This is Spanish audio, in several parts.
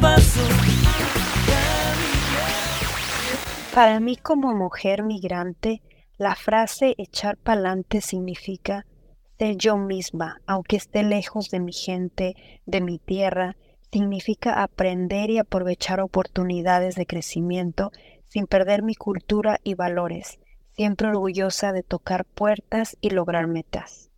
paso. Para mí como mujer migrante, la frase echar pa'lante significa ser yo misma, aunque esté lejos de mi gente, de mi tierra, significa aprender y aprovechar oportunidades de crecimiento sin perder mi cultura y valores, siempre orgullosa de tocar puertas y lograr metas.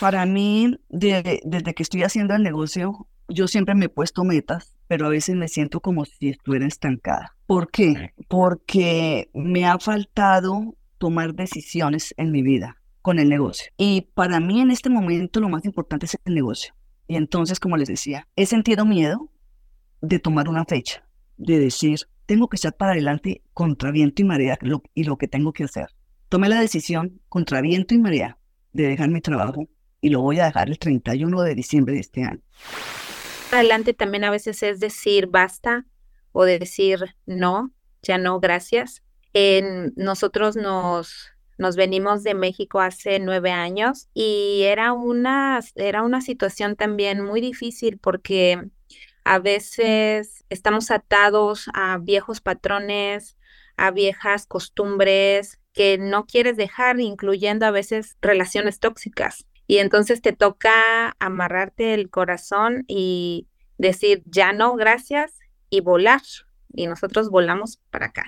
Para mí, desde que estoy haciendo el negocio, yo siempre me he puesto metas, pero a veces me siento como si estuviera estancada. ¿Por qué? Porque me ha faltado tomar decisiones en mi vida con el negocio. Y para mí en este momento lo más importante es el negocio. Y entonces, como les decía, he sentido miedo de tomar una fecha, de decir, tengo que echar para adelante contra viento y marea y lo que tengo que hacer. Tomé la decisión contra viento y marea de dejar mi trabajo y lo voy a dejar el 31 de diciembre de este año. Adelante también a veces es decir basta o decir no, ya no, gracias. En, nosotros nos, nos venimos de México hace nueve años y era una, era una situación también muy difícil porque a veces estamos atados a viejos patrones, a viejas costumbres que no quieres dejar, incluyendo a veces relaciones tóxicas. Y entonces te toca amarrarte el corazón y decir, ya no, gracias, y volar. Y nosotros volamos para acá.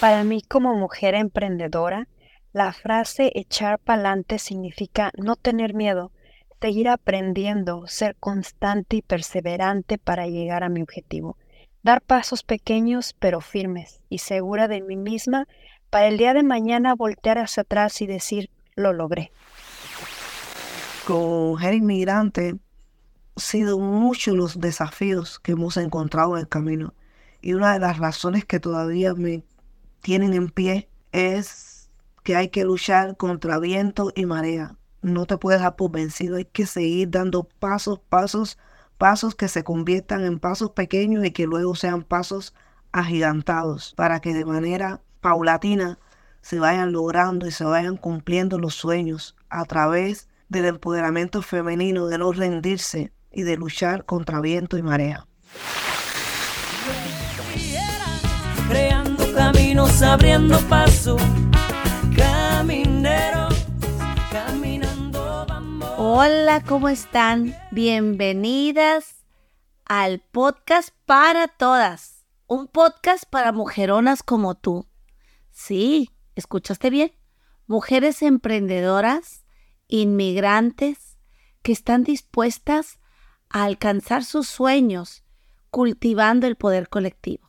Para mí como mujer emprendedora, la frase echar pa'lante significa no tener miedo, seguir aprendiendo, ser constante y perseverante para llegar a mi objetivo. Dar pasos pequeños pero firmes y segura de mí misma para el día de mañana voltear hacia atrás y decir, lo logré. Como mujer inmigrante, han sido muchos los desafíos que hemos encontrado en el camino. Y una de las razones que todavía me tienen en pie es que hay que luchar contra viento y marea no te puedes dar por vencido, hay que seguir dando pasos, pasos, pasos que se conviertan en pasos pequeños y que luego sean pasos agigantados para que de manera paulatina se vayan logrando y se vayan cumpliendo los sueños a través del empoderamiento femenino, de no rendirse y de luchar contra viento y marea. Creando caminos, abriendo paso, caminero. Hola, ¿cómo están? Bienvenidas al podcast para todas. Un podcast para mujeronas como tú. Sí, ¿escuchaste bien? Mujeres emprendedoras, inmigrantes, que están dispuestas a alcanzar sus sueños cultivando el poder colectivo.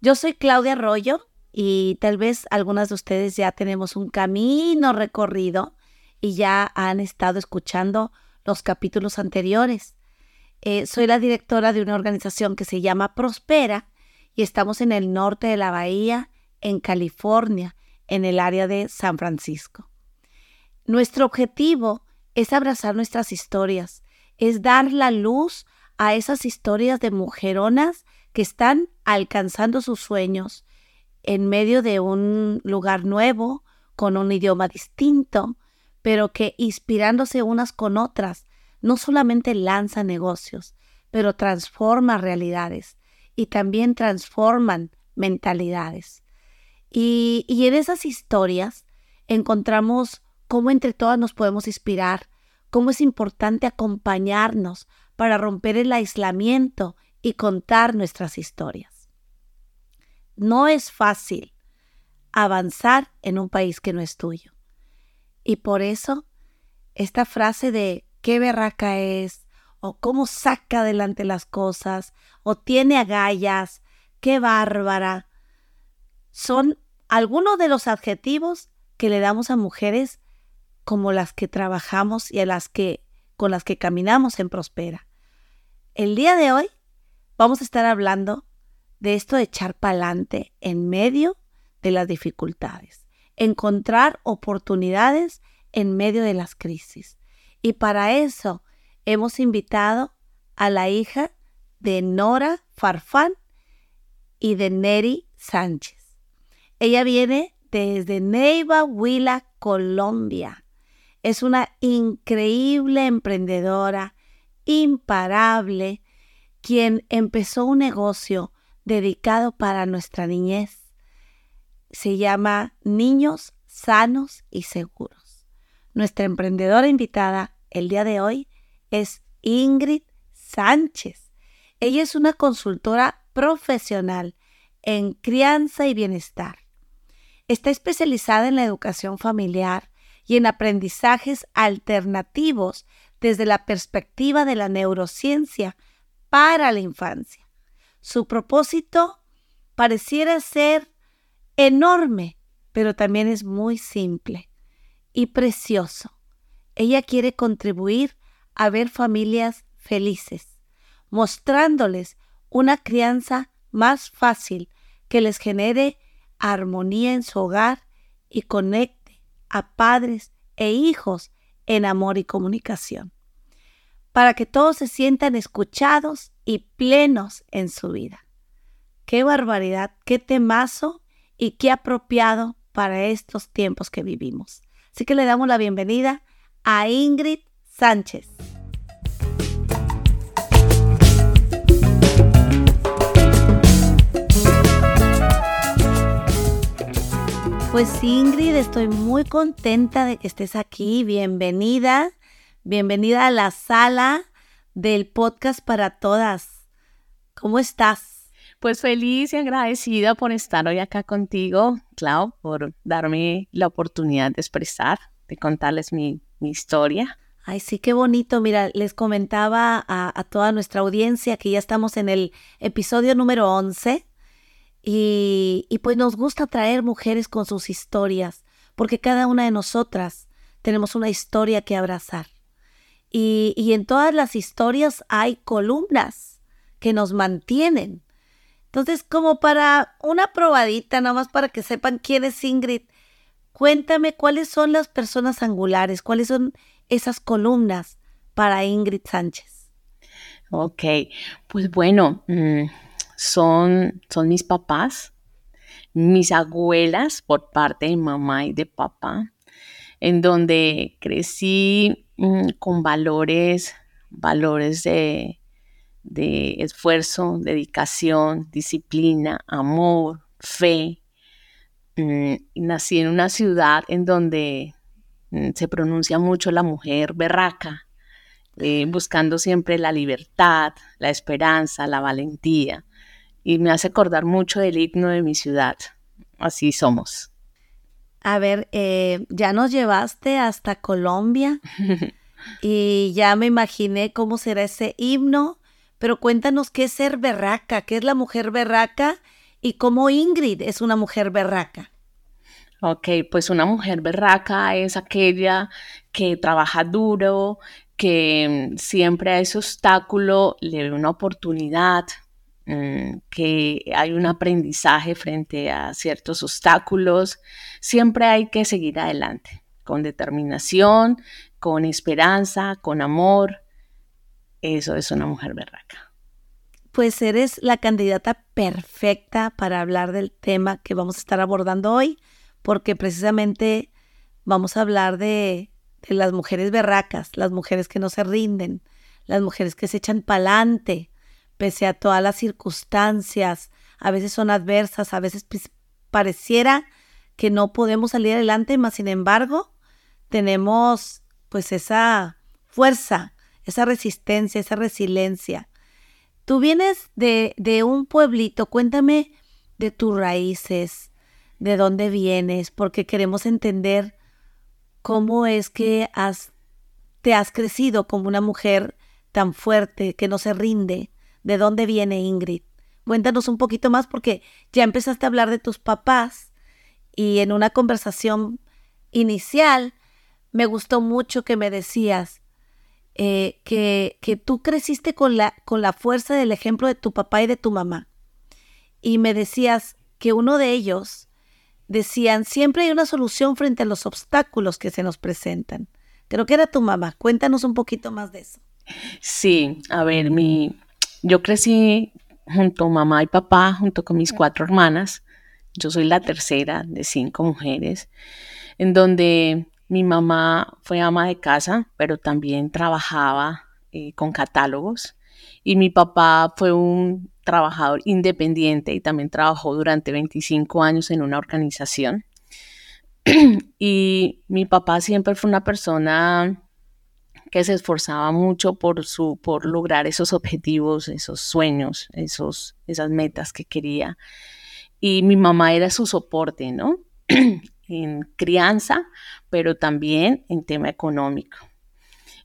Yo soy Claudia Arroyo y tal vez algunas de ustedes ya tenemos un camino recorrido y ya han estado escuchando los capítulos anteriores. Eh, soy la directora de una organización que se llama Prospera y estamos en el norte de la bahía, en California, en el área de San Francisco. Nuestro objetivo es abrazar nuestras historias, es dar la luz a esas historias de mujeronas que están alcanzando sus sueños en medio de un lugar nuevo, con un idioma distinto, pero que inspirándose unas con otras, no solamente lanza negocios, pero transforma realidades y también transforman mentalidades. Y, y en esas historias encontramos cómo entre todas nos podemos inspirar, cómo es importante acompañarnos para romper el aislamiento y contar nuestras historias. No es fácil avanzar en un país que no es tuyo. Y por eso, esta frase de qué berraca es, o cómo saca adelante las cosas, o tiene agallas, qué bárbara, son algunos de los adjetivos que le damos a mujeres como las que trabajamos y a las que con las que caminamos en Prospera. El día de hoy vamos a estar hablando de esto de echar pa'lante en medio de las dificultades encontrar oportunidades en medio de las crisis. Y para eso hemos invitado a la hija de Nora Farfán y de Neri Sánchez. Ella viene desde Neiva, Huila, Colombia. Es una increíble emprendedora, imparable, quien empezó un negocio dedicado para nuestra niñez. Se llama Niños Sanos y Seguros. Nuestra emprendedora invitada el día de hoy es Ingrid Sánchez. Ella es una consultora profesional en crianza y bienestar. Está especializada en la educación familiar y en aprendizajes alternativos desde la perspectiva de la neurociencia para la infancia. Su propósito pareciera ser enorme, pero también es muy simple y precioso. Ella quiere contribuir a ver familias felices, mostrándoles una crianza más fácil que les genere armonía en su hogar y conecte a padres e hijos en amor y comunicación, para que todos se sientan escuchados y plenos en su vida. Qué barbaridad, qué temazo y qué apropiado para estos tiempos que vivimos. Así que le damos la bienvenida a Ingrid Sánchez. Pues Ingrid, estoy muy contenta de que estés aquí. Bienvenida, bienvenida a la sala del podcast para todas. ¿Cómo estás? Pues feliz y agradecida por estar hoy acá contigo, Clau, por darme la oportunidad de expresar, de contarles mi, historia. Ay, sí, qué bonito. Mira, les comentaba a, a toda nuestra audiencia que ya estamos en el episodio número 11 y, pues nos gusta traer mujeres con sus historias, porque cada una de nosotras tenemos una historia que abrazar. Y, y en todas las historias hay columnas que nos mantienen. Entonces, como para una probadita, nada más para que sepan quién es Ingrid, cuéntame cuáles son las personas angulares, cuáles son esas columnas para Ingrid Sánchez. Ok, pues bueno, mm, son, son mis papás, mis abuelas por parte de mamá y de papá, en donde crecí mm, con valores, valores de, de esfuerzo, dedicación, disciplina, amor, fe. Mm, nací en una ciudad en donde mm, se pronuncia mucho la mujer berraca, eh, buscando siempre la libertad, la esperanza, la valentía y me hace acordar mucho del himno de mi ciudad. Así somos. A ver, eh, ya nos llevaste hasta Colombia y ya me imaginé cómo será ese himno, pero cuéntanos qué es ser berraca, qué es la mujer berraca y cómo Ingrid es una mujer berraca. Ok, pues una mujer berraca es aquella que trabaja duro, que siempre a ese obstáculo le ve una oportunidad, que hay un aprendizaje frente a ciertos obstáculos, siempre hay que seguir adelante, con determinación, con esperanza, con amor. Eso es una mujer berraca. Pues eres la candidata perfecta para hablar del tema que vamos a estar abordando hoy, porque precisamente vamos a hablar de, de las mujeres berracas, las mujeres que no se rinden, las mujeres que se echan pa'lante, pese a todas las circunstancias, a veces son adversas, a veces pareciera que no podemos salir adelante, mas sin embargo, tenemos pues esa fuerza, esa resistencia, esa resiliencia. Tú vienes de, de un pueblito, cuéntame de tus raíces, de dónde vienes, porque queremos entender cómo es que has, te has crecido como una mujer tan fuerte, que no se rinde, de dónde viene Ingrid. Cuéntanos un poquito más porque ya empezaste a hablar de tus papás y en una conversación inicial me gustó mucho que me decías eh, que, que, tú creciste con la, con la fuerza del ejemplo de tu papá y de tu mamá. Y me decías que uno de ellos decían, siempre hay una solución frente a los obstáculos que se nos presentan. Creo que era tu mamá. Cuéntanos un poquito más de eso. Sí, a ver, mi, yo crecí junto a mamá y papá, junto con mis cuatro hermanas. Yo soy la tercera de cinco mujeres, en donde mi mamá fue ama de casa, pero también trabajaba eh, con catálogos y mi papá fue un trabajador independiente y también trabajó durante 25 años en una organización. y mi papá siempre fue una persona que se esforzaba mucho por, su, por lograr esos objetivos, esos sueños, esos, esas metas que quería. Y mi mamá era su soporte, ¿no? en crianza, pero también en tema económico.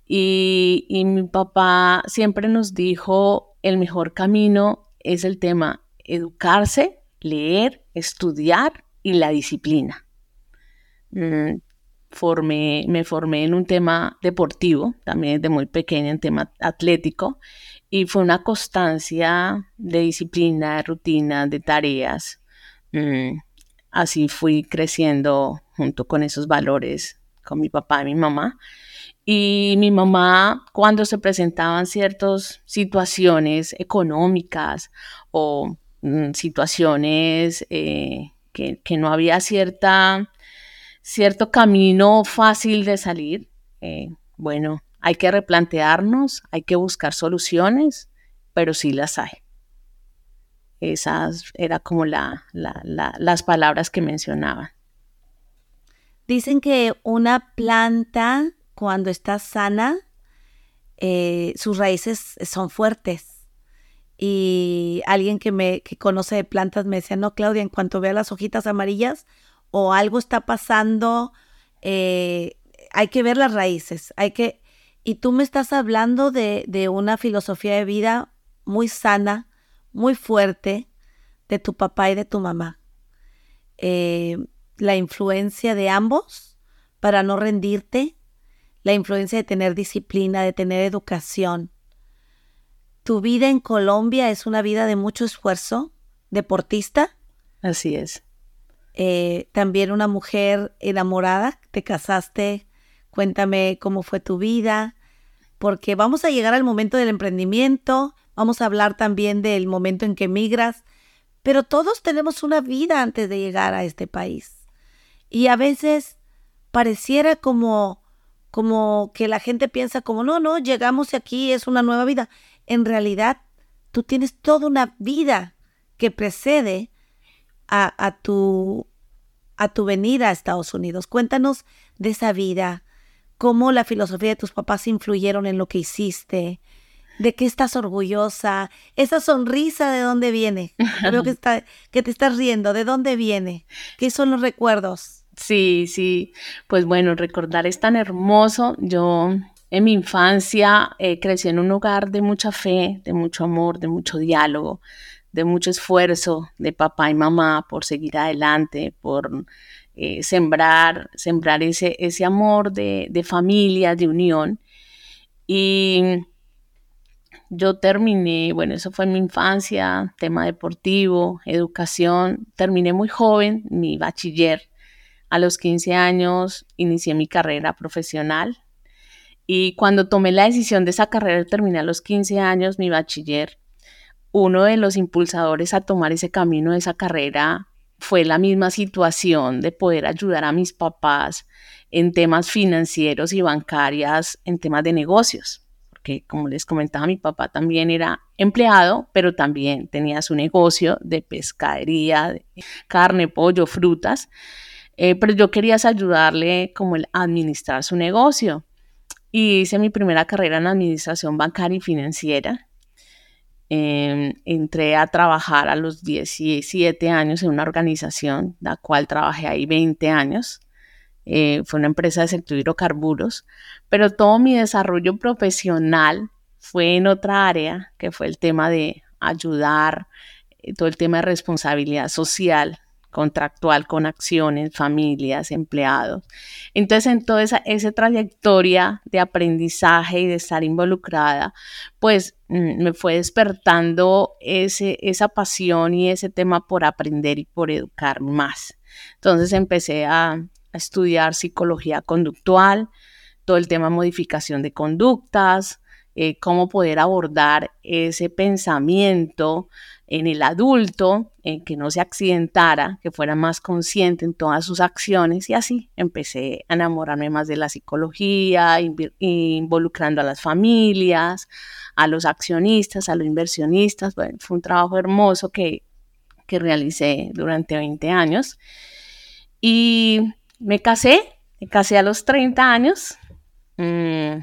Y, y mi papá siempre nos dijo, el mejor camino es el tema educarse, leer, estudiar y la disciplina. Mm, formé, me formé en un tema deportivo, también desde muy pequeña en tema atlético, y fue una constancia de disciplina, de rutina, de tareas. Mm, así fui creciendo junto con esos valores con mi papá y mi mamá. Y mi mamá, cuando se presentaban ciertas situaciones económicas o mm, situaciones eh, que, que, no había cierta cierto camino fácil de salir, eh, bueno, hay que replantearnos, hay que buscar soluciones, pero sí las hay. Esas eran como la, las palabras que mencionaban. Dicen que una planta, cuando está sana, eh, sus raíces son fuertes. Y alguien que me que conoce de plantas me decía, no, Claudia, en cuanto vea las hojitas amarillas, o algo está pasando, eh, hay que ver las raíces, hay que... Y tú me estás hablando de, de una filosofía de vida muy sana, muy fuerte, de tu papá y de tu mamá. Eh, la influencia de ambos para no rendirte, la influencia de tener disciplina, de tener educación. Tu vida en Colombia es una vida de mucho esfuerzo, deportista. Así es. Eh, también una mujer enamorada, te casaste, cuéntame cómo fue tu vida, porque vamos a llegar al momento del emprendimiento, vamos a hablar también del momento en que migras, pero todos tenemos una vida antes de llegar a este país. Y a veces pareciera como como que la gente piensa como no, no, llegamos aquí, es una nueva vida. En realidad, tú tienes toda una vida que precede a, tu, a tu venida a Estados Unidos. Cuéntanos de esa vida, cómo la filosofía de tus papás influyeron en lo que hiciste, de qué estás orgullosa, esa sonrisa de dónde viene. Creo que, está, que te estás riendo, ¿de dónde viene? ¿Qué son los recuerdos? Sí, sí, pues bueno, recordar es tan hermoso. Yo en mi infancia eh, crecí en un hogar de mucha fe, de mucho amor, de mucho diálogo, de mucho esfuerzo de papá y mamá por seguir adelante, por eh, sembrar, sembrar ese, ese amor de, de familia, de unión. Y yo terminé, bueno, eso fue mi infancia, tema deportivo, educación, terminé muy joven mi bachiller. A los 15 años inicié mi carrera profesional y cuando tomé la decisión de esa carrera, terminé a los 15 años mi bachiller, uno de los impulsadores a tomar ese camino, esa carrera, fue la misma situación de poder ayudar a mis papás en temas financieros y bancarias, en temas de negocios. Porque como les comentaba, mi papá también era empleado, pero también tenía su negocio de pescadería, de carne, pollo, frutas. Eh, pero yo quería ayudarle como el administrar su negocio. Y hice mi primera carrera en administración bancaria y financiera Em, entré a trabajar a los 17 años en una organización, la cual trabajé ahí 20 años. Eh, fue una empresa de sector hidrocarburos, pero todo mi desarrollo profesional fue en otra área, que fue el tema de ayudar, eh, todo el tema de responsabilidad social contractual con acciones, familias, empleados. Entonces, en toda esa, trayectoria de aprendizaje y de estar involucrada, pues mm, me fue despertando ese, esa pasión y ese tema por aprender y por educar más. Entonces empecé a, estudiar psicología conductual, todo el tema modificación de conductas, eh, cómo poder abordar ese pensamiento en el adulto, en que no se accidentara, que fuera más consciente en todas sus acciones y así empecé a enamorarme más de la psicología, involucrando a las familias, a los accionistas, a los inversionistas. Bueno, fue un trabajo hermoso que, que realicé durante 20 años y me casé, me casé a los 30 años, mm,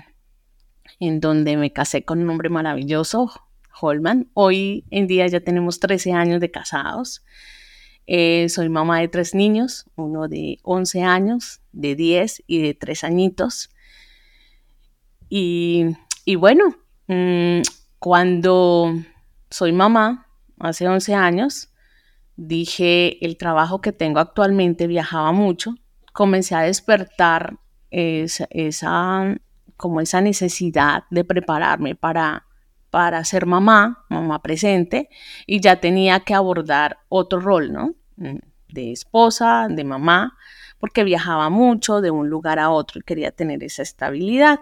en donde me casé con un hombre maravilloso, Holman. Hoy en día ya tenemos 13 años de casados. Eh, soy mamá de tres niños, uno de 11 años, de 10 y de 3 añitos. Y, bueno, mm, cuando soy mamá, hace 11 años, dije, el trabajo que tengo actualmente viajaba mucho, comencé a despertar esa, como esa necesidad de prepararme para para ser mamá, mamá presente, y ya tenía que abordar otro rol, ¿no? Mm, de esposa, de mamá, porque viajaba mucho de un lugar a otro y quería tener esa estabilidad.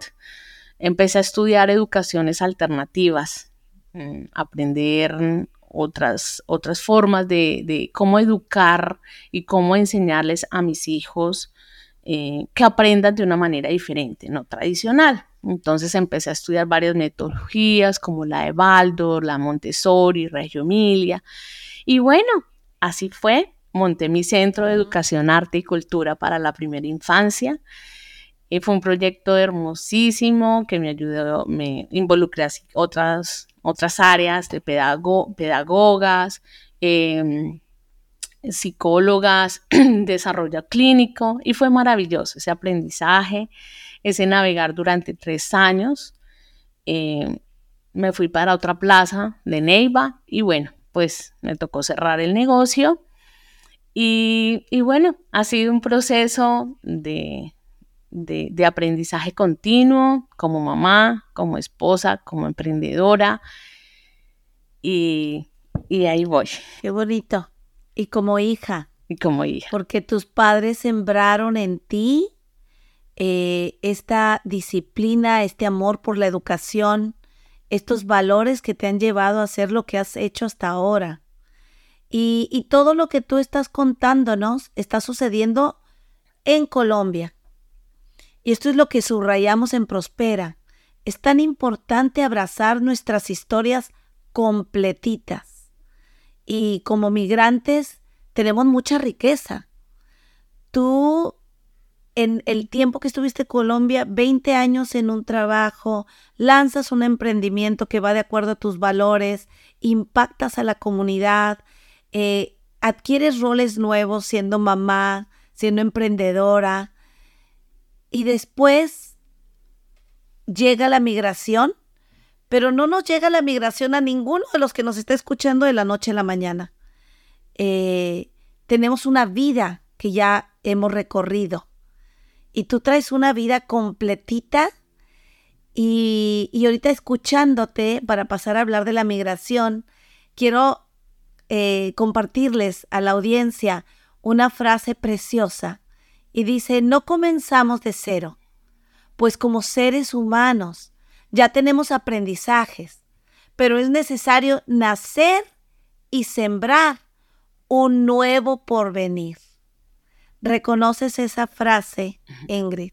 Empecé a estudiar educaciones alternativas, mm, aprender otras, otras formas de, cómo educar y cómo enseñarles a mis hijos eh, que aprendan de una manera diferente, no tradicional. Entonces empecé a estudiar varias metodologías como la de Baldor, la Montessori, Reggio Emilia. Y bueno, así fue. Monté mi centro de educación, arte y cultura para la primera infancia. Y fue un proyecto hermosísimo que me ayudó, me involucré a otras, otras áreas de pedagogas, em, psicólogas, desarrollo clínico y fue maravilloso ese aprendizaje ese navegar durante tres años. Eh, me fui para otra plaza de Neiva y bueno, pues me tocó cerrar el negocio. Y, bueno, ha sido un proceso de, de, aprendizaje continuo como mamá, como esposa, como emprendedora. Y, y ahí voy. Qué bonito. Y como hija. Y como hija. Porque tus padres sembraron en ti eh, esta disciplina, este amor por la educación, estos valores que te han llevado a hacer lo que has hecho hasta ahora. Y, y todo lo que tú estás contándonos está sucediendo en Colombia. Y esto es lo que subrayamos en Prospera. Es tan importante abrazar nuestras historias completitas. Y como migrantes tenemos mucha riqueza. Tú en el tiempo que estuviste en Colombia, 20 años en un trabajo, lanzas un emprendimiento que va de acuerdo a tus valores, impactas a la comunidad, eh, adquieres roles nuevos siendo mamá, siendo emprendedora, y después llega la migración, pero no nos llega la migración a ninguno de los que nos está escuchando de la noche a la mañana. Eh, tenemos una vida que ya hemos recorrido y tú traes una vida completita y, ahorita escuchándote para pasar a hablar de la migración, quiero eh, compartirles a la audiencia una frase preciosa y dice, no comenzamos de cero, pues como seres humanos ya tenemos aprendizajes, pero es necesario nacer y sembrar un nuevo porvenir. ¿Reconoces esa frase, Ingrid?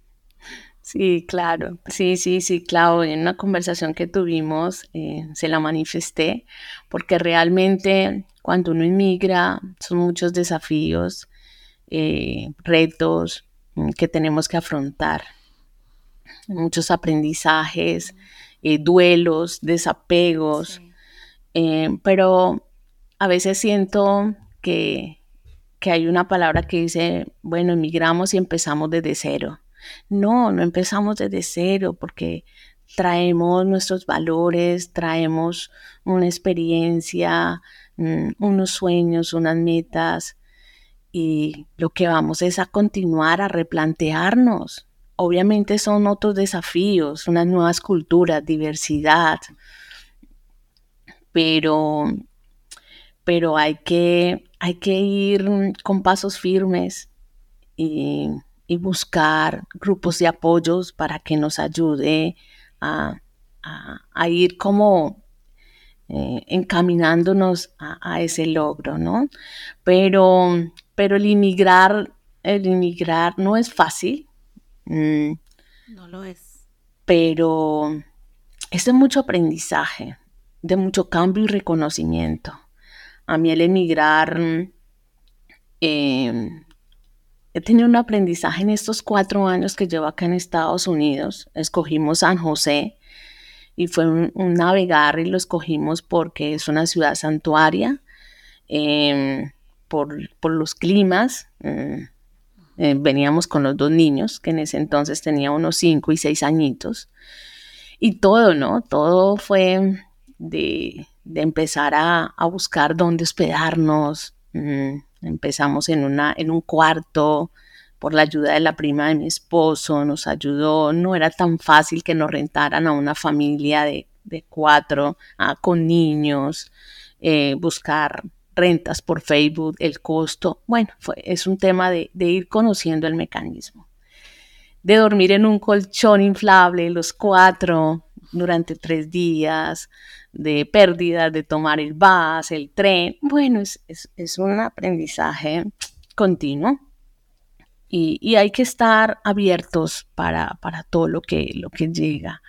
Sí, claro. Sí, sí, sí, claro. En una conversación que tuvimos eh, se la manifesté porque realmente cuando uno inmigra son muchos desafíos, eh, retos mm, que tenemos que afrontar, muchos aprendizajes, eh, duelos, desapegos, pero a veces siento que que hay una palabra que dice, bueno, emigramos y empezamos desde cero. No, no empezamos desde cero porque traemos nuestros valores, traemos una experiencia, mm, unos sueños, unas metas y lo que vamos es a continuar a replantearnos. Obviamente son otros desafíos, unas nuevas culturas, diversidad, pero, pero hay que hay que ir con pasos firmes y, buscar grupos de apoyos para que nos ayude a, a, ir como eh, encaminándonos a, ese logro, ¿no? Pero, pero el inmigrar, el inmigrar no es fácil. Mm. no lo es. Pero es de mucho aprendizaje, de mucho cambio y reconocimiento. A mí el emigrar, em, he tenido un aprendizaje en estos cuatro años que llevo acá en Estados Unidos. Escogimos San José y fue un, navegar y lo escogimos porque es una ciudad santuaria, em, por, los climas. Em, eh, veníamos con los dos niños, que en ese entonces tenía unos cinco y seis añitos. Y todo, ¿no? Todo fue de, empezar a, buscar dónde hospedarnos. Mm, empezamos en, una, en un cuarto por la ayuda de la prima de mi esposo, nos ayudó. No era tan fácil que nos rentaran a una familia de, cuatro, ah, con niños, eh, buscar rentas por Facebook, el costo. Bueno, es un tema de, de ir conociendo el mecanismo. De dormir en un colchón inflable, los cuatro, durante tres días, de pérdidas, de tomar el bus, el tren. Bueno, es, es, un aprendizaje continuo y, y, hay que estar abiertos para, para todo lo que, lo que llega,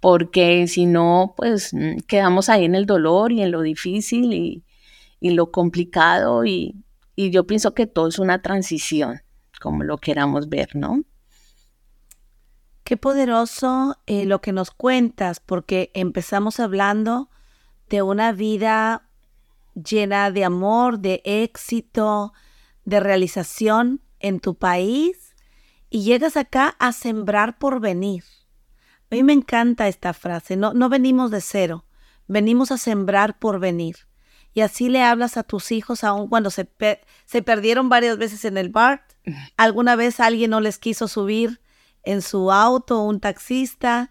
porque si no, pues mm, quedamos ahí en el dolor y en lo difícil y, y lo complicado y, y yo pienso que todo es una transición, como lo queramos ver, ¿no? Qué poderoso eh, lo que nos cuentas, porque empezamos hablando de una vida llena de amor, de éxito, de realización en tu país y llegas acá a sembrar por venir. A mí me encanta esta frase, no, no venimos de cero, venimos a sembrar por venir. Y así le hablas a tus hijos aun cuando se, se perdieron varias veces en el BART. Alguna vez alguien no les quiso subir en su auto, un taxista.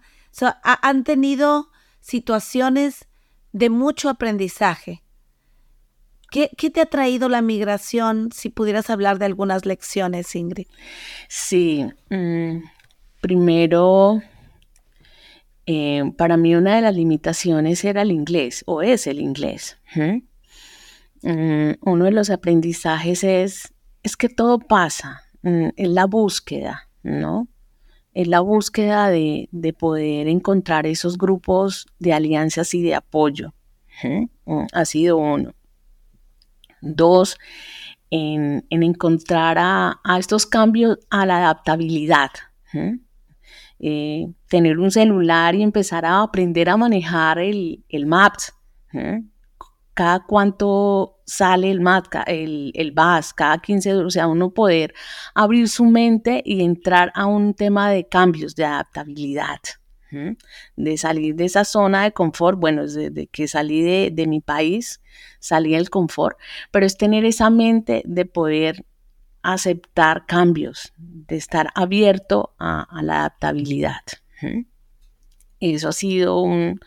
han tenido situaciones de mucho aprendizaje. ¿Qué, te ha traído la migración? Si pudieras hablar de algunas lecciones, Ingrid. Sí, mm, primero, eh, para mí una de las limitaciones era el inglés, o es el inglés. Mm, uno de los aprendizajes es, es que todo pasa, mm, en la búsqueda, ¿no? Es la búsqueda de, poder encontrar esos grupos de alianzas y de apoyo. Mm, ha sido uno. Dos, en, encontrar a, estos cambios, a la adaptabilidad. Eh, tener un celular y empezar a aprender a manejar el, el Maps cada cuánto sale el MAT, el, el VAS, cada 15, o sea, uno poder abrir su mente y entrar a un tema de cambios, de adaptabilidad, de salir de esa zona de confort, bueno, desde que salí de, mi país, salí del confort, pero es tener esa mente de poder aceptar cambios, de estar abierto a, la adaptabilidad. Eso ha sido un,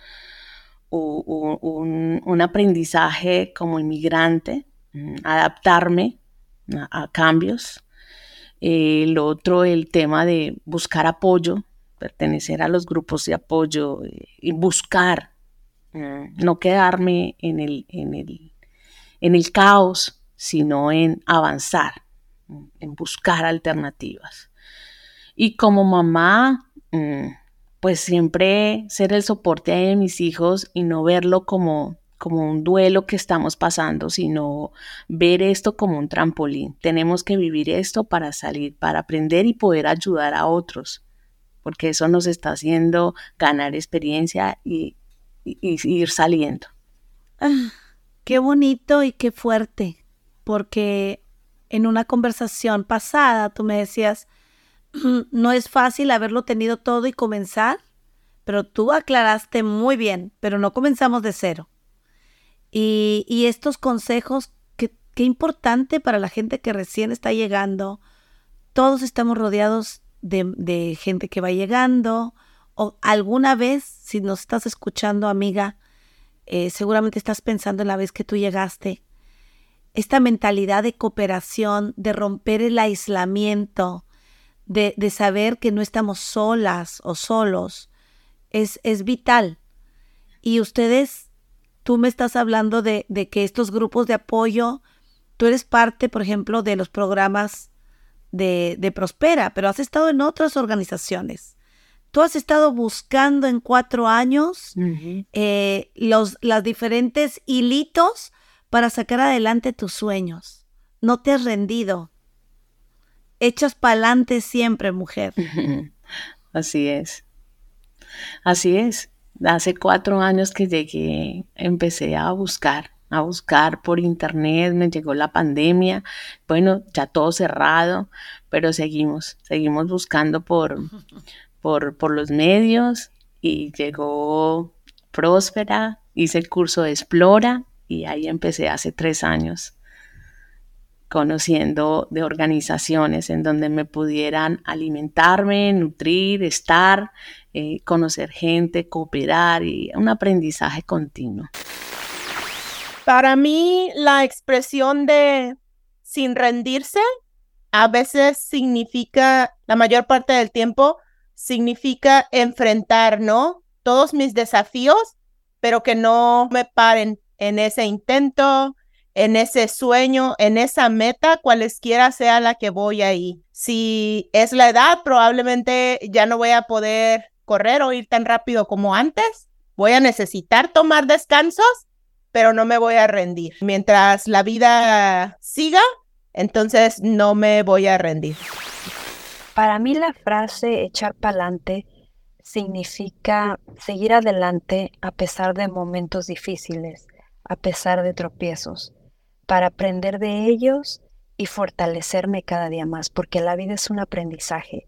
un, aprendizaje como inmigrante, mm, adaptarme a, cambios. el otro, el tema de buscar apoyo, pertenecer a los grupos de apoyo eh, y buscar, mm, no quedarme en el, en el, en el caos, sino en avanzar, mm, en buscar alternativas. Y como mamá, pues siempre ser el soporte de mis hijos y no verlo como, como un duelo que estamos pasando, sino ver esto como un trampolín. Tenemos que vivir esto para salir, para aprender y poder ayudar a otros, porque eso nos está haciendo ganar experiencia y, ir saliendo. Ah, qué bonito y qué fuerte, porque en una conversación pasada tú me decías, no es fácil haberlo tenido todo y comenzar, pero tú aclaraste muy bien, pero no comenzamos de cero. Y, estos consejos, qué, importante para la gente que recién está llegando. Todos estamos rodeados de, gente que va llegando. O alguna vez, si nos estás escuchando, amiga, eh, seguramente estás pensando en la vez que tú llegaste. Esta mentalidad de cooperación, de romper el aislamiento, de, saber que no estamos solas o solos, es, es vital. Y ustedes, tú me estás hablando de, de que estos grupos de apoyo, tú eres parte, por ejemplo, de los programas de, de Prospera, pero has estado en otras organizaciones. Tú has estado buscando en cuatro años eh, los las diferentes hilitos para sacar adelante tus sueños. No te has rendido. Echas pa'lante siempre, mujer. Así es. Así es. Hace cuatro años que llegué, empecé a buscar, a buscar por internet, me llegó la pandemia, bueno, ya todo cerrado, pero seguimos, seguimos buscando por, por, por los medios y llegó Próspera, hice el curso de Explora y ahí empecé hace tres años conociendo de organizaciones en donde me pudieran alimentarme, nutrir, estar, eh, conocer gente, cooperar y un aprendizaje continuo. Para mí, la expresión de sin rendirse a veces significa, la mayor parte del tiempo, significa enfrentar, ¿no? Todos mis desafíos, pero que no me paren en ese intento, en ese sueño, en esa meta, cualesquiera sea la que voy ahí. Si es la edad, probablemente ya no voy a poder correr o ir tan rápido como antes. Voy a necesitar tomar descansos, pero no me voy a rendir. Mientras la vida siga, entonces no me voy a rendir. Para mí la frase echar pa'lante significa seguir adelante a pesar de momentos difíciles, a pesar de tropiezos para aprender de ellos y fortalecerme cada día más, porque la vida es un aprendizaje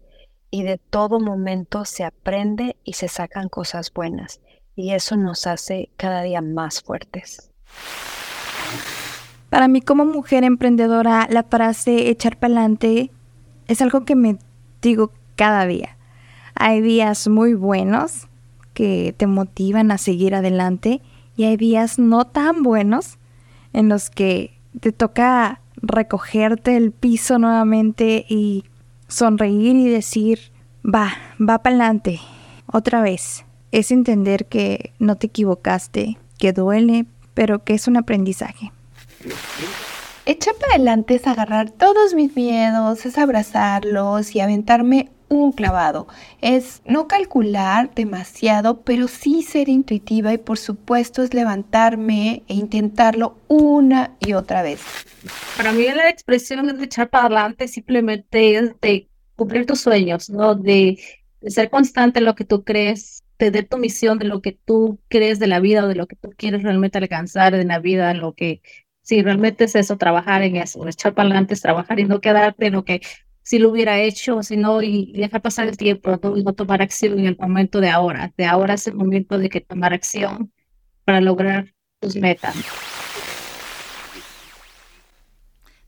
y de todo momento se aprende y se sacan cosas buenas y eso nos hace cada día más fuertes. Para mí como mujer emprendedora, la frase echar pa'lante es algo que me digo cada día. Hay días muy buenos que te motivan a seguir adelante y hay días no tan buenos en los que te toca recogerte el piso nuevamente y sonreír y decir, va, va para adelante, otra vez. Es entender que no te equivocaste, que duele, pero que es un aprendizaje. Echar para adelante es agarrar todos mis miedos, es abrazarlos y aventarme un clavado. Es no calcular demasiado, pero sí ser intuitiva y por supuesto es levantarme e intentarlo una y otra vez. Para mí la expresión de echar para adelante simplemente es de cumplir tus sueños, ¿no? De, ser constante en lo que tú crees, de tu misión, de lo que tú crees de la vida o de lo que tú quieres realmente alcanzar en la vida, lo que si realmente es eso, trabajar en eso, echar para adelante, es trabajar y no quedarte en lo que si lo hubiera hecho, si no, y dejar pasar el tiempo y no tomar acción en el momento de ahora. De ahora es el momento de que tomar acción para lograr tus metas.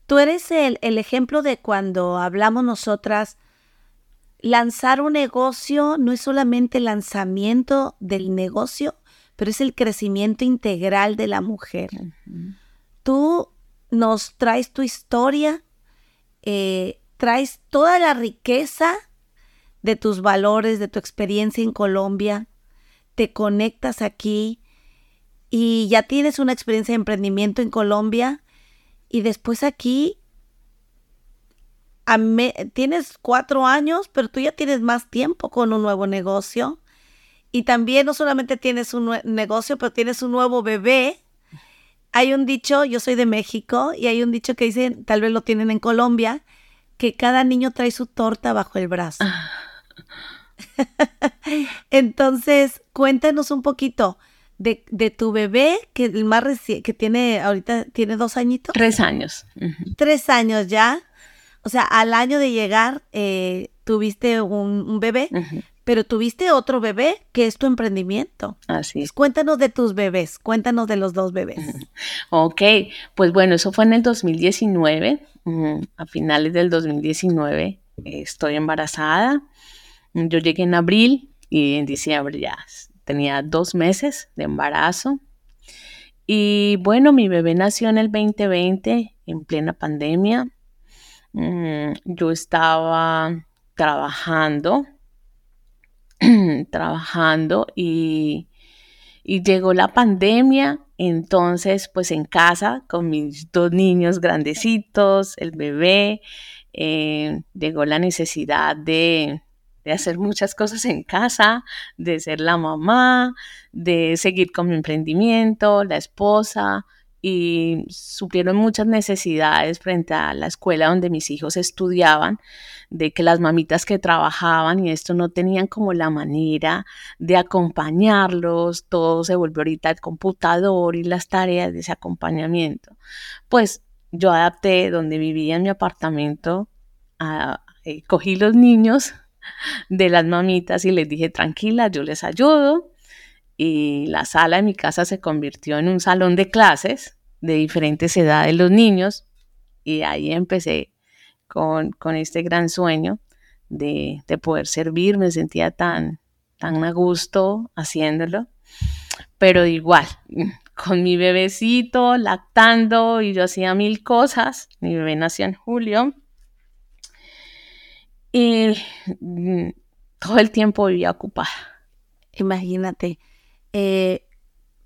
Tú eres el, el ejemplo de cuando hablamos nosotras, lanzar un negocio no es solamente el lanzamiento del negocio, pero es el crecimiento integral de la mujer. Tú nos traes tu historia, eh, traes toda la riqueza de tus valores, de tu experiencia en Colombia, te conectas aquí y ya tienes una experiencia de emprendimiento en Colombia y después aquí tienes cuatro años, pero tú ya tienes más tiempo con un nuevo negocio. Y también no solamente tienes un negocio, pero tienes un nuevo bebé. Hay un dicho, yo soy de México, y hay un dicho que dice, tal vez lo tienen en Colombia, que cada niño trae su torta bajo el brazo. Ah. Entonces, cuéntanos un poquito de, tu bebé, que el más que tiene ahorita, tiene dos añitos. Tres años. Tres años ya. O sea, al año de llegar, eh, tuviste un, bebé, pero tuviste otro bebé que es tu emprendimiento. Así es. Cuéntanos de tus bebés, cuéntanos de los dos bebés. Ok, pues bueno, eso fue en el 2019, a finales del 2019 estoy embarazada. Yo llegué en abril y en diciembre ya tenía dos meses de embarazo. Y bueno, mi bebé nació en el 2020, en plena pandemia. Mm, yo estaba trabajando trabajando y, y llegó la pandemia, entonces pues en casa con mis dos niños grandecitos, el bebé, eh, llegó la necesidad de, de hacer muchas cosas en casa, de ser la mamá, de seguir con mi emprendimiento, la esposa, y supieron muchas necesidades frente a la escuela donde mis hijos estudiaban, de que las mamitas que trabajaban y esto no tenían como la manera de acompañarlos, todo se volvió ahorita el computador y las tareas de ese acompañamiento. Pues yo adapté donde vivía en mi apartamento, eh, cogí los niños de las mamitas y les dije, tranquila, yo les ayudo. Y la sala de mi casa se convirtió en un salón de clases de diferentes edades los niños. Y ahí empecé con, con este gran sueño de, de, poder servir. Me sentía tan, tan a gusto haciéndolo. Pero igual, con mi bebecito, lactando, y yo hacía mil cosas. Mi bebé nació en julio y mm, todo el tiempo vivía ocupada. Imagínate, eh,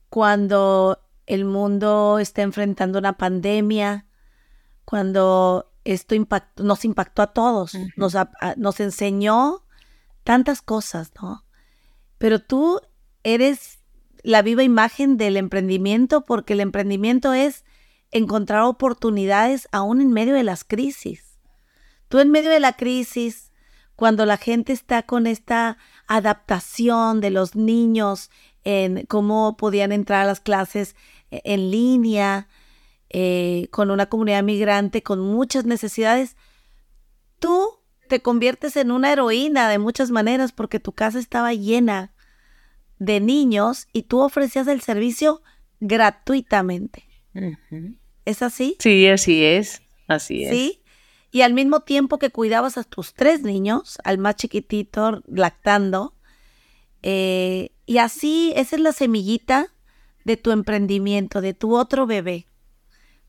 cuando el mundo está enfrentando una pandemia, cuando esto nos impactó a todos, nos, nos enseñó tantas cosas, ¿no? Pero tú eres la viva imagen del emprendimiento porque el emprendimiento es encontrar oportunidades aún en medio de las crisis. Tú en medio de la crisis, cuando la gente está con esta adaptación de los niños en cómo podían entrar a las clases eh, en línea, eh, con una comunidad migrante con muchas necesidades, tú te conviertes en una heroína de muchas maneras porque tu casa estaba llena de niños y tú ofrecías el servicio gratuitamente. ¿Es así? Sí, así es. Así es. Sí y al mismo tiempo que cuidabas a tus tres niños, al más chiquitito lactando, eh, y así esa es la semillita de tu emprendimiento, de tu otro bebé.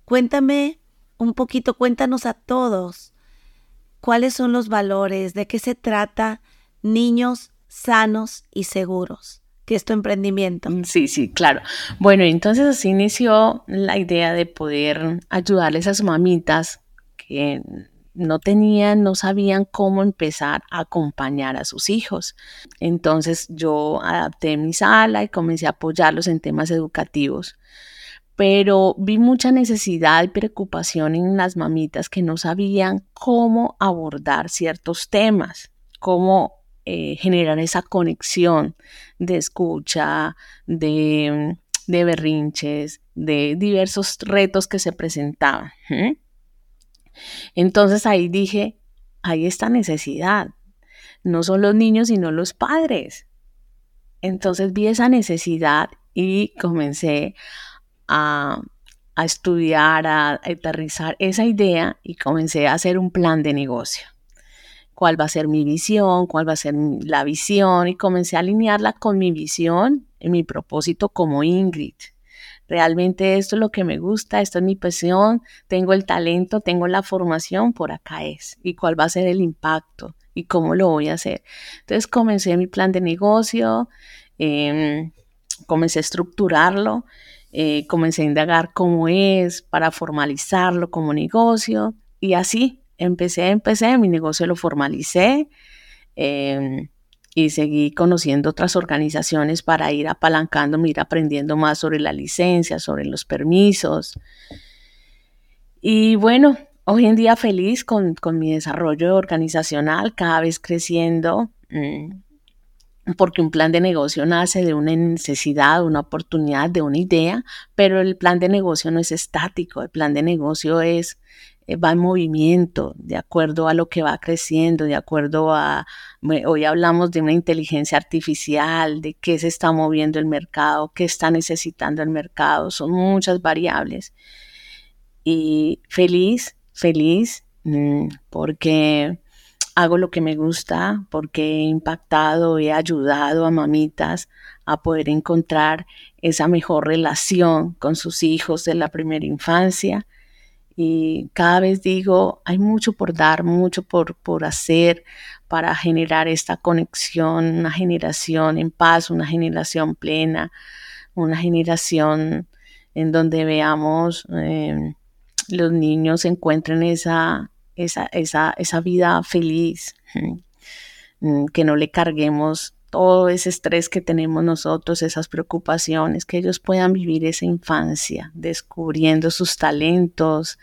Cuéntame un poquito, cuéntanos a todos cuáles son los valores, de qué se trata niños sanos y seguros, que es tu emprendimiento. Mm, sí, sí, claro. Bueno, entonces así inició la idea de poder ayudarles a sus mamitas que no tenían, no sabían cómo empezar a acompañar a sus hijos. Entonces yo adapté mi sala y comencé a apoyarlos en temas educativos. Pero vi mucha necesidad y preocupación en las mamitas que no sabían cómo abordar ciertos temas, cómo eh, generar esa conexión de escucha, de, berrinches, de diversos retos que se presentaban. Entonces ahí dije, hay esta necesidad. No son los niños, sino los padres. Entonces vi esa necesidad y comencé a, estudiar, a aterrizar esa idea y comencé a hacer un plan de negocio. ¿Cuál va a ser mi visión? ¿Cuál va a ser la visión? Y comencé a alinearla con mi visión y mi propósito como Ingrid realmente esto es lo que me gusta, esto es mi pasión, tengo el talento, tengo la formación, por acá es. ¿Y cuál va a ser el impacto? ¿Y cómo lo voy a hacer? Entonces comencé mi plan de negocio, em, comencé a estructurarlo, eh, comencé a indagar cómo es para formalizarlo como negocio y así empecé, empecé, mi negocio lo formalicé. Em, y seguí conociendo otras organizaciones para ir apalancando, ir aprendiendo más sobre la licencia, sobre los permisos. Y bueno, hoy en día feliz con, mi desarrollo organizacional, cada vez creciendo, mm, porque un plan de negocio nace de una necesidad, una oportunidad, de una idea, pero el plan de negocio no es estático, el plan de negocio es eh, va en movimiento, de acuerdo a lo que va creciendo, de acuerdo a, hoy hablamos de una inteligencia artificial, de qué se está moviendo el mercado, qué está necesitando el mercado, son muchas variables. Y feliz, feliz, mm, porque hago lo que me gusta, porque he impactado, he ayudado a mamitas a poder encontrar esa mejor relación con sus hijos de la primera infancia y cada vez digo, hay mucho por dar, mucho por, por hacer para generar esta conexión, una generación en paz, una generación plena, una generación en donde veamos eh, los niños encuentren esa, esa, esa, esa vida feliz, mm, que no le carguemos todo ese estrés que tenemos nosotros, esas preocupaciones, que ellos puedan vivir esa infancia, descubriendo sus talentos.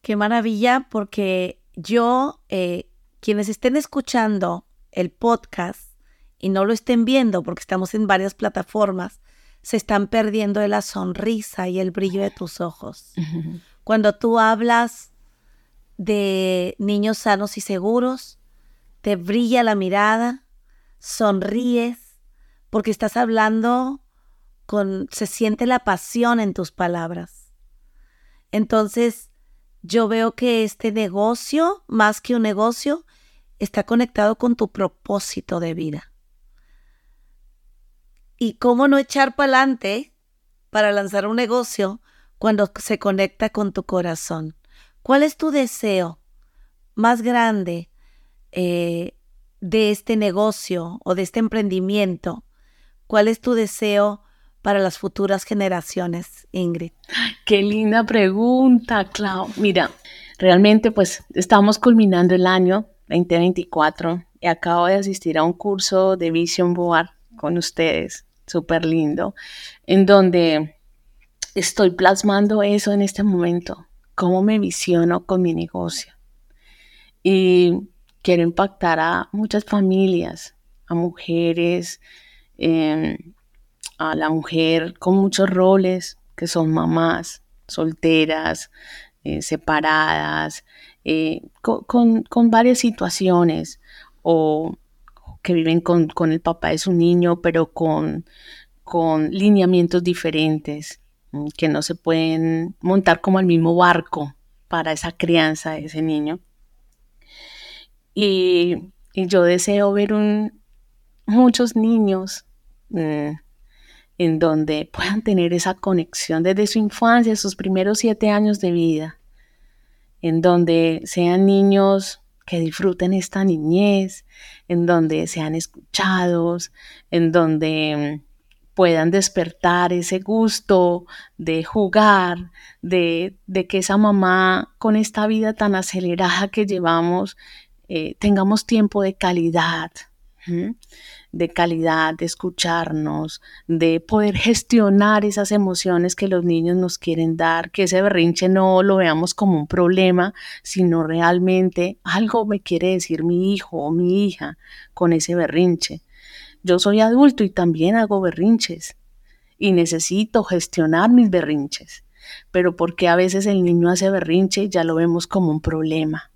Qué maravilla, porque yo, eh, quienes estén escuchando el podcast y no lo estén viendo, porque estamos en varias plataformas, se están perdiendo de la sonrisa y el brillo de tus ojos. Cuando tú hablas de niños sanos y seguros, te brilla la mirada, sonríes, porque estás hablando con, se siente la pasión en tus palabras. Entonces, yo veo que este negocio, más que un negocio, está conectado con tu propósito de vida. Y cómo no echar para adelante para lanzar un negocio cuando se conecta con tu corazón. ¿Cuál es tu deseo más grande eh, de este negocio o de este emprendimiento? ¿Cuál es tu deseo para las futuras generaciones, Ingrid? Qué linda pregunta, Clau. Mira, realmente pues estamos culminando el año 2024 y acabo de asistir a un curso de Vision Board con ustedes, súper lindo, en donde estoy plasmando eso en este momento, cómo me visiono con mi negocio. Y quiero impactar a muchas familias, a mujeres, em, a la mujer con muchos roles, que son mamás, solteras, eh, separadas, eh, con, varias situaciones, o que viven con, el papá de su niño, pero con, con lineamientos diferentes, mm, que no se pueden montar como al mismo barco para esa crianza de ese niño. Y, yo deseo ver un, muchos niños mm, en donde puedan tener esa conexión desde su infancia, sus primeros siete años de vida, en donde sean niños que disfruten esta niñez, en donde sean escuchados, en donde mm, puedan despertar ese gusto de jugar, de, de, que esa mamá con esta vida tan acelerada que llevamos eh, tengamos tiempo de calidad, de calidad, de escucharnos, de poder gestionar esas emociones que los niños nos quieren dar, que ese berrinche no lo veamos como un problema, sino realmente algo me quiere decir mi hijo o mi hija con ese berrinche. Yo soy adulto y también hago berrinches y necesito gestionar mis berrinches, pero porque a veces el niño hace berrinche y ya lo vemos como un problema.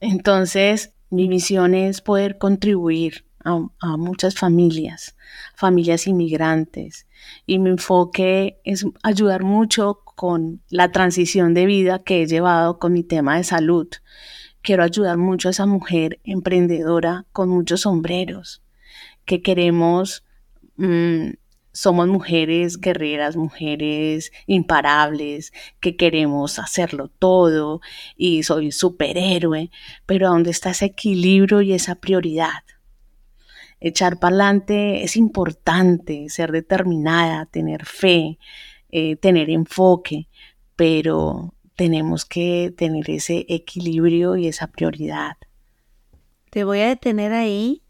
Entonces, mi misión es poder contribuir a, muchas familias, familias inmigrantes, y mi enfoque es ayudar mucho con la transición de vida que he llevado con mi tema de salud. Quiero ayudar mucho a esa mujer emprendedora con muchos sombreros, que queremos mm, somos mujeres guerreras, mujeres imparables, que queremos hacerlo todo y soy superhéroe, pero ¿dónde está ese equilibrio y esa prioridad? Echar para adelante es importante, ser determinada, tener fe, eh, tener enfoque, pero tenemos que tener ese equilibrio y esa prioridad. Te voy a detener ahí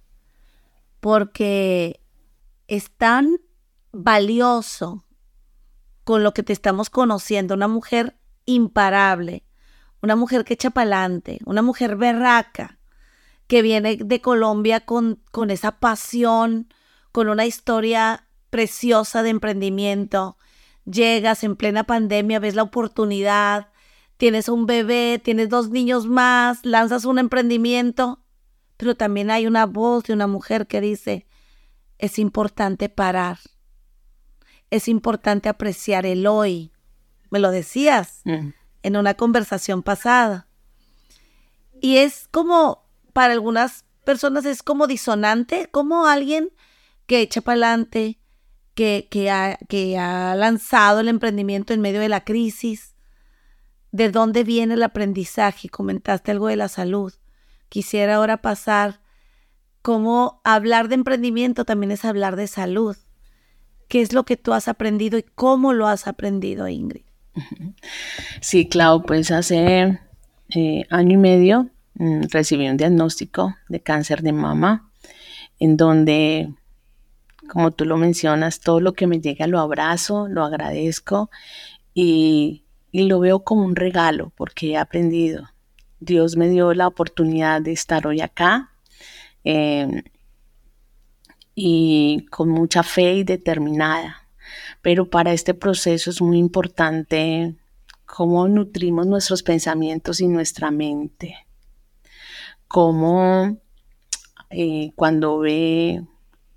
porque están valioso con lo que te estamos conociendo, una mujer imparable, una mujer que echa pa'lante, una mujer berraca, que viene de Colombia con, con esa pasión, con una historia preciosa de emprendimiento. Llegas en plena pandemia, ves la oportunidad, tienes un bebé, tienes dos niños más, lanzas un emprendimiento, pero también hay una voz de una mujer que dice, es importante parar, es importante apreciar el hoy. Me lo decías en una conversación pasada. Y es como, para algunas personas es como disonante, como alguien que echa para adelante, que, que, ha, que ha lanzado el emprendimiento en medio de la crisis, de dónde viene el aprendizaje. Comentaste algo de la salud. Quisiera ahora pasar cómo hablar de emprendimiento también es hablar de salud. ¿Qué es lo que tú has aprendido y cómo lo has aprendido, Ingrid? Sí, Clau, pues hace eh, año y medio recibí un diagnóstico de cáncer de mama, en donde, como tú lo mencionas, todo lo que me llega lo abrazo, lo agradezco y, lo veo como un regalo porque he aprendido. Dios me dio la oportunidad de estar hoy acá. Em, y con mucha fe y determinada. Pero para este proceso es muy importante cómo nutrimos nuestros pensamientos y nuestra mente. Cómo eh, cuando ve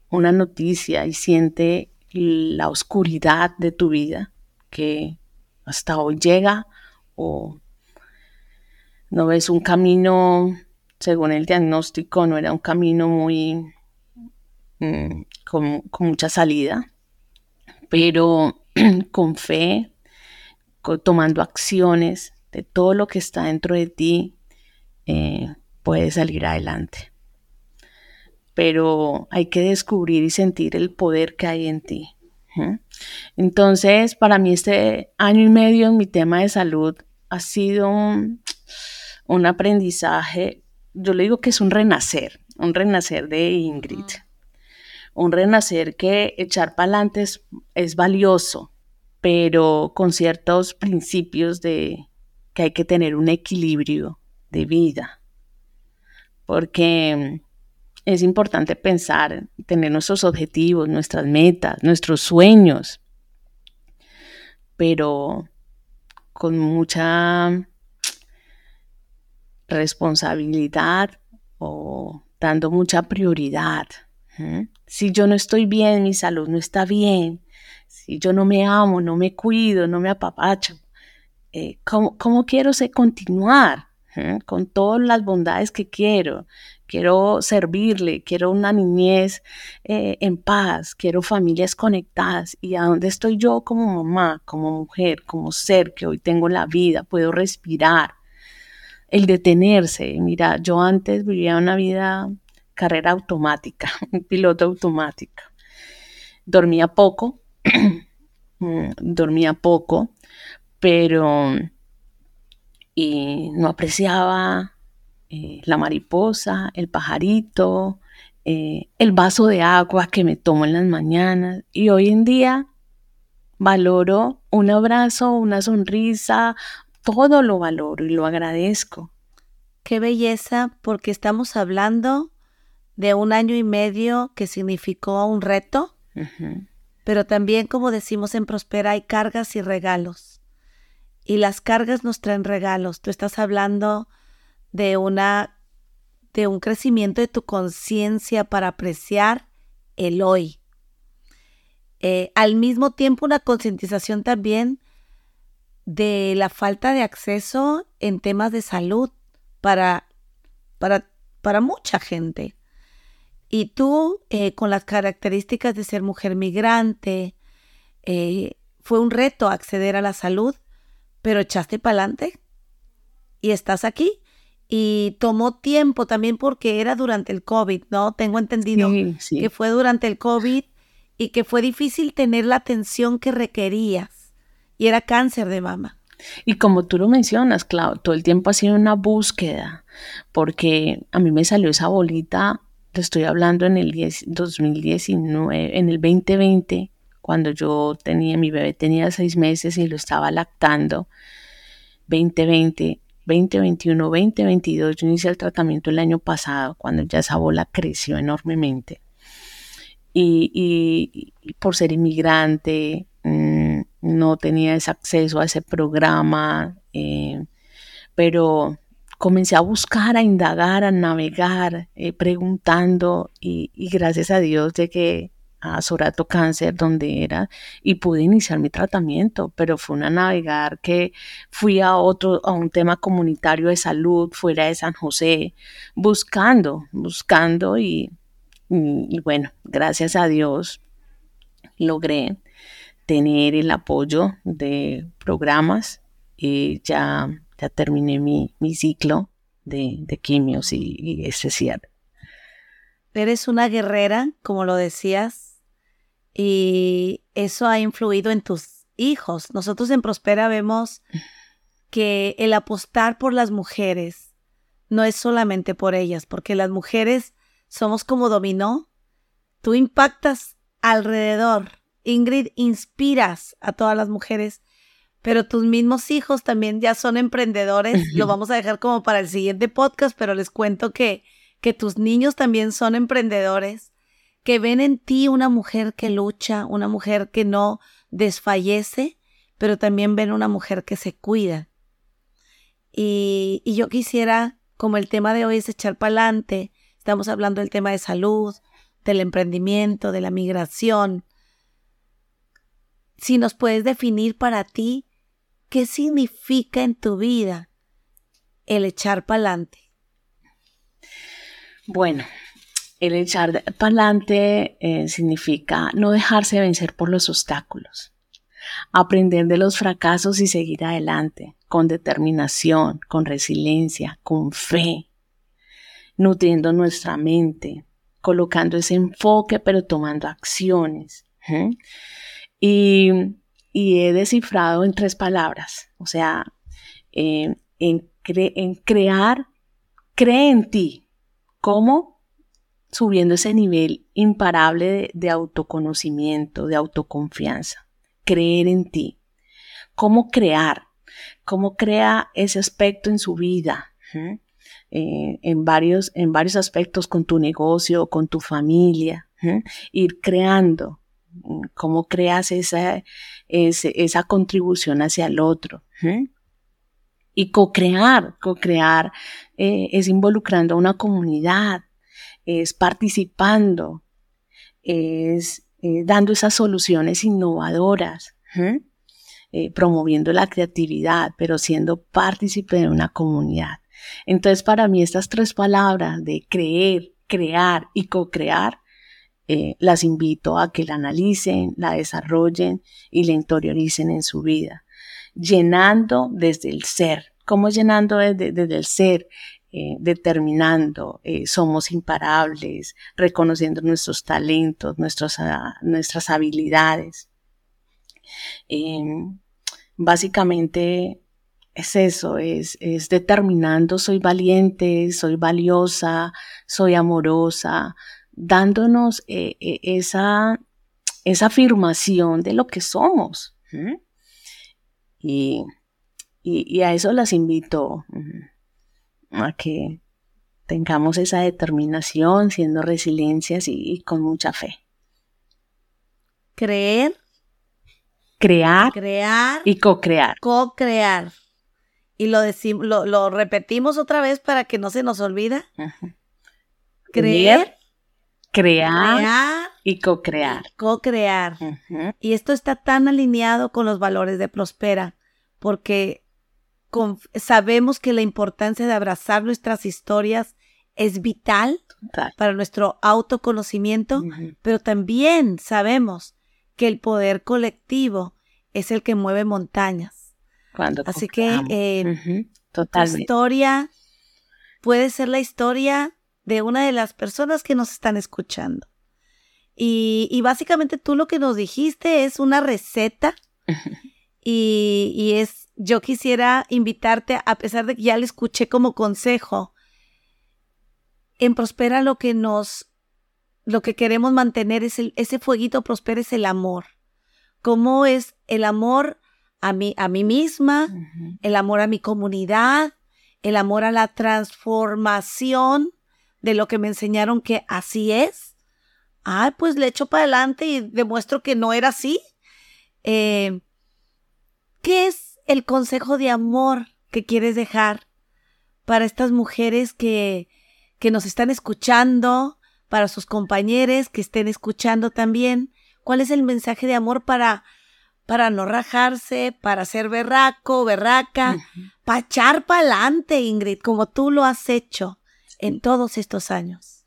una noticia y siente la oscuridad de tu vida, que hasta hoy llega, o no ves un camino, según el diagnóstico, no era un camino muy Mm, con, mucha salida, pero con fe, tomando acciones de todo lo que está dentro de ti, eh, puedes salir adelante. Pero hay que descubrir y sentir el poder que hay en ti. Entonces, para mí este año y medio en mi tema de salud ha sido un, un aprendizaje, yo le digo que es un renacer, un renacer de Ingrid un renacer que echar para adelante es, valioso, pero con ciertos principios de que hay que tener un equilibrio de vida, porque es importante pensar, tener nuestros objetivos, nuestras metas, nuestros sueños, pero con mucha responsabilidad o dando mucha prioridad si yo no estoy bien, mi salud no está bien, si yo no me amo, no me cuido, no me apapacho, eh, ¿cómo, quiero continuar con todas las bondades que quiero? Quiero servirle, quiero una niñez eh, en paz, quiero familias conectadas. ¿Y a dónde estoy yo como mamá, como mujer, como ser que hoy tengo la vida? Puedo respirar. El detenerse. Mira, yo antes vivía una vida carrera automática, un piloto automático. Dormía poco, mm, dormía poco, pero y no apreciaba eh, la mariposa, el pajarito, eh, el vaso de agua que me tomo en las mañanas. Y hoy en día valoro un abrazo, una sonrisa, todo lo valoro y lo agradezco. Qué belleza, porque estamos hablando de un año y medio que significó un reto, pero también, como decimos en Prospera, hay cargas y regalos. Y las cargas nos traen regalos. Tú estás hablando de una de un crecimiento de tu conciencia para apreciar el hoy. Eh, al mismo tiempo, una concientización también de la falta de acceso en temas de salud para, para, para mucha gente. Y tú, eh, con las características de ser mujer migrante, eh, fue un reto acceder a la salud, pero echaste para adelante y estás aquí. Y tomó tiempo también porque era durante el COVID, ¿no? Tengo entendido que fue durante el COVID y que fue difícil tener la atención que requerías. Y era cáncer de mama. Y como tú lo mencionas, Clau, todo el tiempo ha sido una búsqueda, porque a mí me salió esa bolita te estoy hablando en el 2019, en el 2020, cuando yo tenía, mi bebé tenía seis meses y lo estaba lactando, 2020, 2021, 2022, yo inicié el tratamiento el año pasado, cuando ya esa bola creció enormemente. Y, por ser inmigrante, mm, no tenía ese acceso a ese programa, eh, pero comencé a buscar, a indagar, a navegar, eh, preguntando y, gracias a Dios llegué a Sorato Cáncer, donde era, y pude iniciar mi tratamiento, pero fue una navegar que fui a otro, a un tema comunitario de salud fuera de San José, buscando, buscando y, bueno, gracias a Dios logré tener el apoyo de programas y ya, ya terminé mi, mi ciclo de, quimios y, y cierre. Eres una guerrera, como lo decías, y eso ha influido en tus hijos. Nosotros en Prospera vemos que el apostar por las mujeres no es solamente por ellas, porque las mujeres somos como dominó. Tú impactas alrededor. Ingrid, inspiras a todas las mujeres, pero tus mismos hijos también ya son emprendedores. Lo vamos a dejar como para el siguiente podcast, pero les cuento que, que tus niños también son emprendedores, que ven en ti una mujer que lucha, una mujer que no desfallece, pero también ven una mujer que se cuida. Y, y yo quisiera, como el tema de hoy es echar para adelante, estamos hablando del tema de salud, del emprendimiento, de la migración. Si nos puedes definir para ti qué significa en tu vida el echar para adelante. Bueno, el echar para adelante eh, significa no dejarse vencer por los obstáculos, aprender de los fracasos y seguir adelante con determinación, con resiliencia, con fe, nutriendo nuestra mente, colocando ese enfoque, pero tomando acciones. Y, he descifrado en tres palabras, o sea, en, crear, cree en ti. ¿Cómo? Subiendo ese nivel imparable de, autoconocimiento, de autoconfianza. Creer en ti. ¿Cómo crear? ¿Cómo crea ese aspecto en su vida? Eh, en, varios, en varios aspectos con tu negocio, con tu familia, ir creando, mm, cómo creas esa, esa contribución hacia el otro. Y co-crear, co-crear eh, es involucrando a una comunidad, es participando, es eh, dando esas soluciones innovadoras, promoviendo la creatividad, pero siendo partícipe de una comunidad. Entonces, para mí estas tres palabras de creer, crear y co-crear, eh, las invito a que la analicen, la desarrollen y la interioricen en su vida, llenando desde el ser. ¿Cómo llenando desde, el ser? Eh, determinando, eh, somos imparables, reconociendo nuestros talentos, ah, nuestras habilidades. Em, básicamente es eso, es, determinando, soy valiente, soy valiosa, soy amorosa, dándonos eh, esa, esa afirmación de lo que somos. Y, y, a eso las invito, a que tengamos esa determinación, siendo resiliencias y, con mucha fe. Creer. Crear. Crear. Y co-crear. Co-crear y lo, decimos, lo, repetimos otra vez para que no se nos olvida. Creer, crear, y co-crear. Co-crear. Y esto está tan alineado con los valores de Prospera, porque sabemos que la importancia de abrazar nuestras historias es vital para nuestro autoconocimiento, pero también sabemos que el poder colectivo es el que mueve montañas. Así que eh, historia puede ser la historia de una de las personas que nos están escuchando. Y, básicamente tú lo que nos dijiste es una receta y, y, es, yo quisiera invitarte, a pesar de que ya le escuché como consejo, en Prospera lo que nos, lo que queremos mantener es el, ese fueguito Prospera es el amor. ¿Cómo es el amor a mí, a mí misma, el amor a mi comunidad, el amor a la transformación de lo que me enseñaron que así es. Ay, pues le echo para adelante y demuestro que no era así. Eh, ¿Qué es el consejo de amor que quieres dejar para estas mujeres que, que nos están escuchando, para sus compañeros que estén escuchando también? ¿Cuál es el mensaje de amor para para no rajarse, para ser berraco, berraca, para echar para adelante, Ingrid, como tú lo has hecho en todos estos años.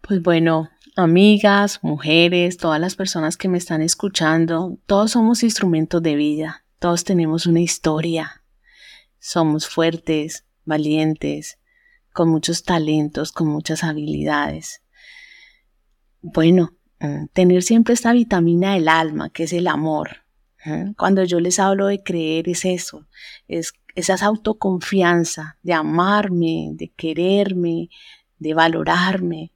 Pues bueno, amigas, mujeres, todas las personas que me están escuchando, todos somos instrumentos de vida. Todos tenemos una historia. Somos fuertes, valientes, con muchos talentos, con muchas habilidades. Bueno, mm, tener siempre esta vitamina del alma, que es el amor. Cuando yo les hablo de creer es eso, es esa autoconfianza de amarme, de quererme, de valorarme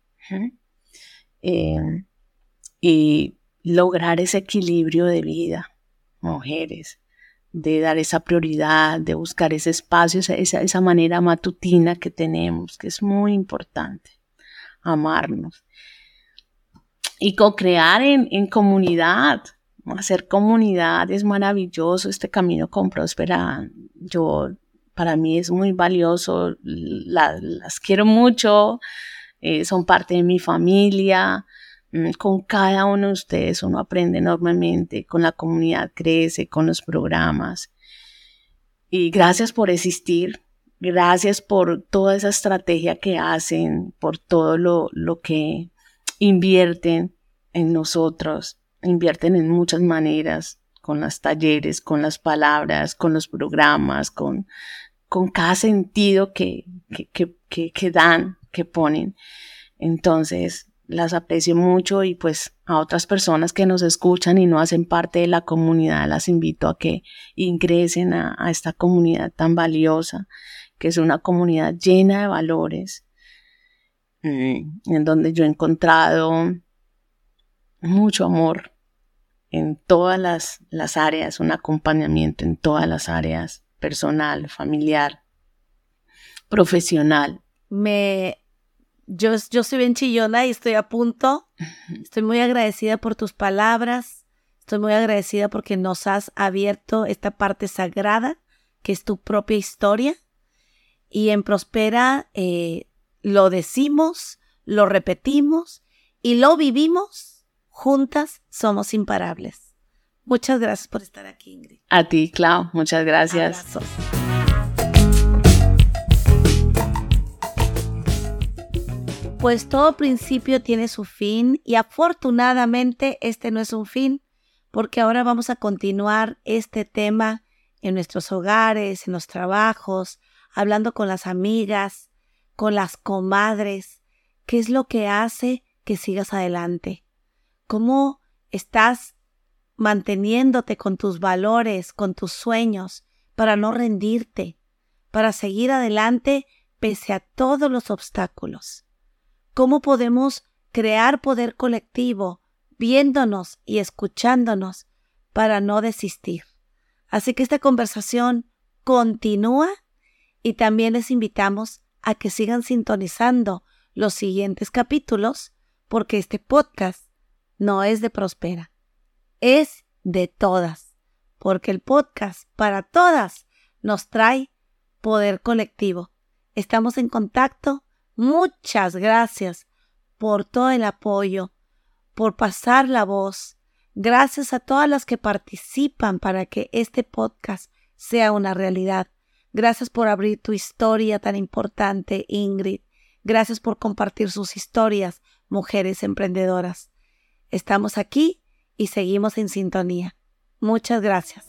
eh, y lograr ese equilibrio de vida, mujeres, de dar esa prioridad, de buscar ese espacio, esa, esa manera matutina que tenemos, que es muy importante, amarnos. Y co-crear en, en comunidad, hacer comunidad es maravilloso, este camino con Próspera, yo, para mí es muy valioso, las quiero mucho, eh, son parte de mi familia, con cada uno de ustedes uno aprende enormemente, con la comunidad crece, con los programas. Y gracias por existir, gracias por toda esa estrategia que hacen, por todo lo, lo que invierten en nosotros invierten en muchas maneras, con los talleres, con las palabras, con los programas, con, con cada sentido que, que, que, que dan, que ponen. Entonces, las aprecio mucho y pues a otras personas que nos escuchan y no hacen parte de la comunidad, las invito a que ingresen a, esta comunidad tan valiosa, que es una comunidad llena de valores, mm, en donde yo he encontrado mucho amor, en todas las, áreas, un acompañamiento en todas las áreas, personal, familiar, profesional. Me, yo, yo soy bien chillona y estoy a punto. Estoy muy agradecida por tus palabras. Estoy muy agradecida porque nos has abierto esta parte sagrada que es tu propia historia. Y en Prospera eh, lo decimos, lo repetimos y lo vivimos Juntas somos imparables. Muchas gracias por estar aquí, Ingrid. A ti, Clau. Muchas gracias. Pues todo principio tiene su fin y afortunadamente este no es un fin porque ahora vamos a continuar este tema en nuestros hogares, en los trabajos, hablando con las amigas, con las comadres, qué es lo que hace que sigas adelante cómo estás manteniéndote con tus valores, con tus sueños, para no rendirte, para seguir adelante pese a todos los obstáculos. ¿Cómo podemos crear poder colectivo viéndonos y escuchándonos para no desistir? Así que esta conversación continúa y también les invitamos a que sigan sintonizando los siguientes capítulos porque este podcast no es de Prospera, es de todas, porque el podcast para todas nos trae poder colectivo. Estamos en contacto. Muchas gracias por todo el apoyo, por pasar la voz. Gracias a todas las que participan para que este podcast sea una realidad. Gracias por abrir tu historia tan importante, Ingrid. Gracias por compartir sus historias, mujeres emprendedoras. Estamos aquí y seguimos en sintonía. Muchas gracias.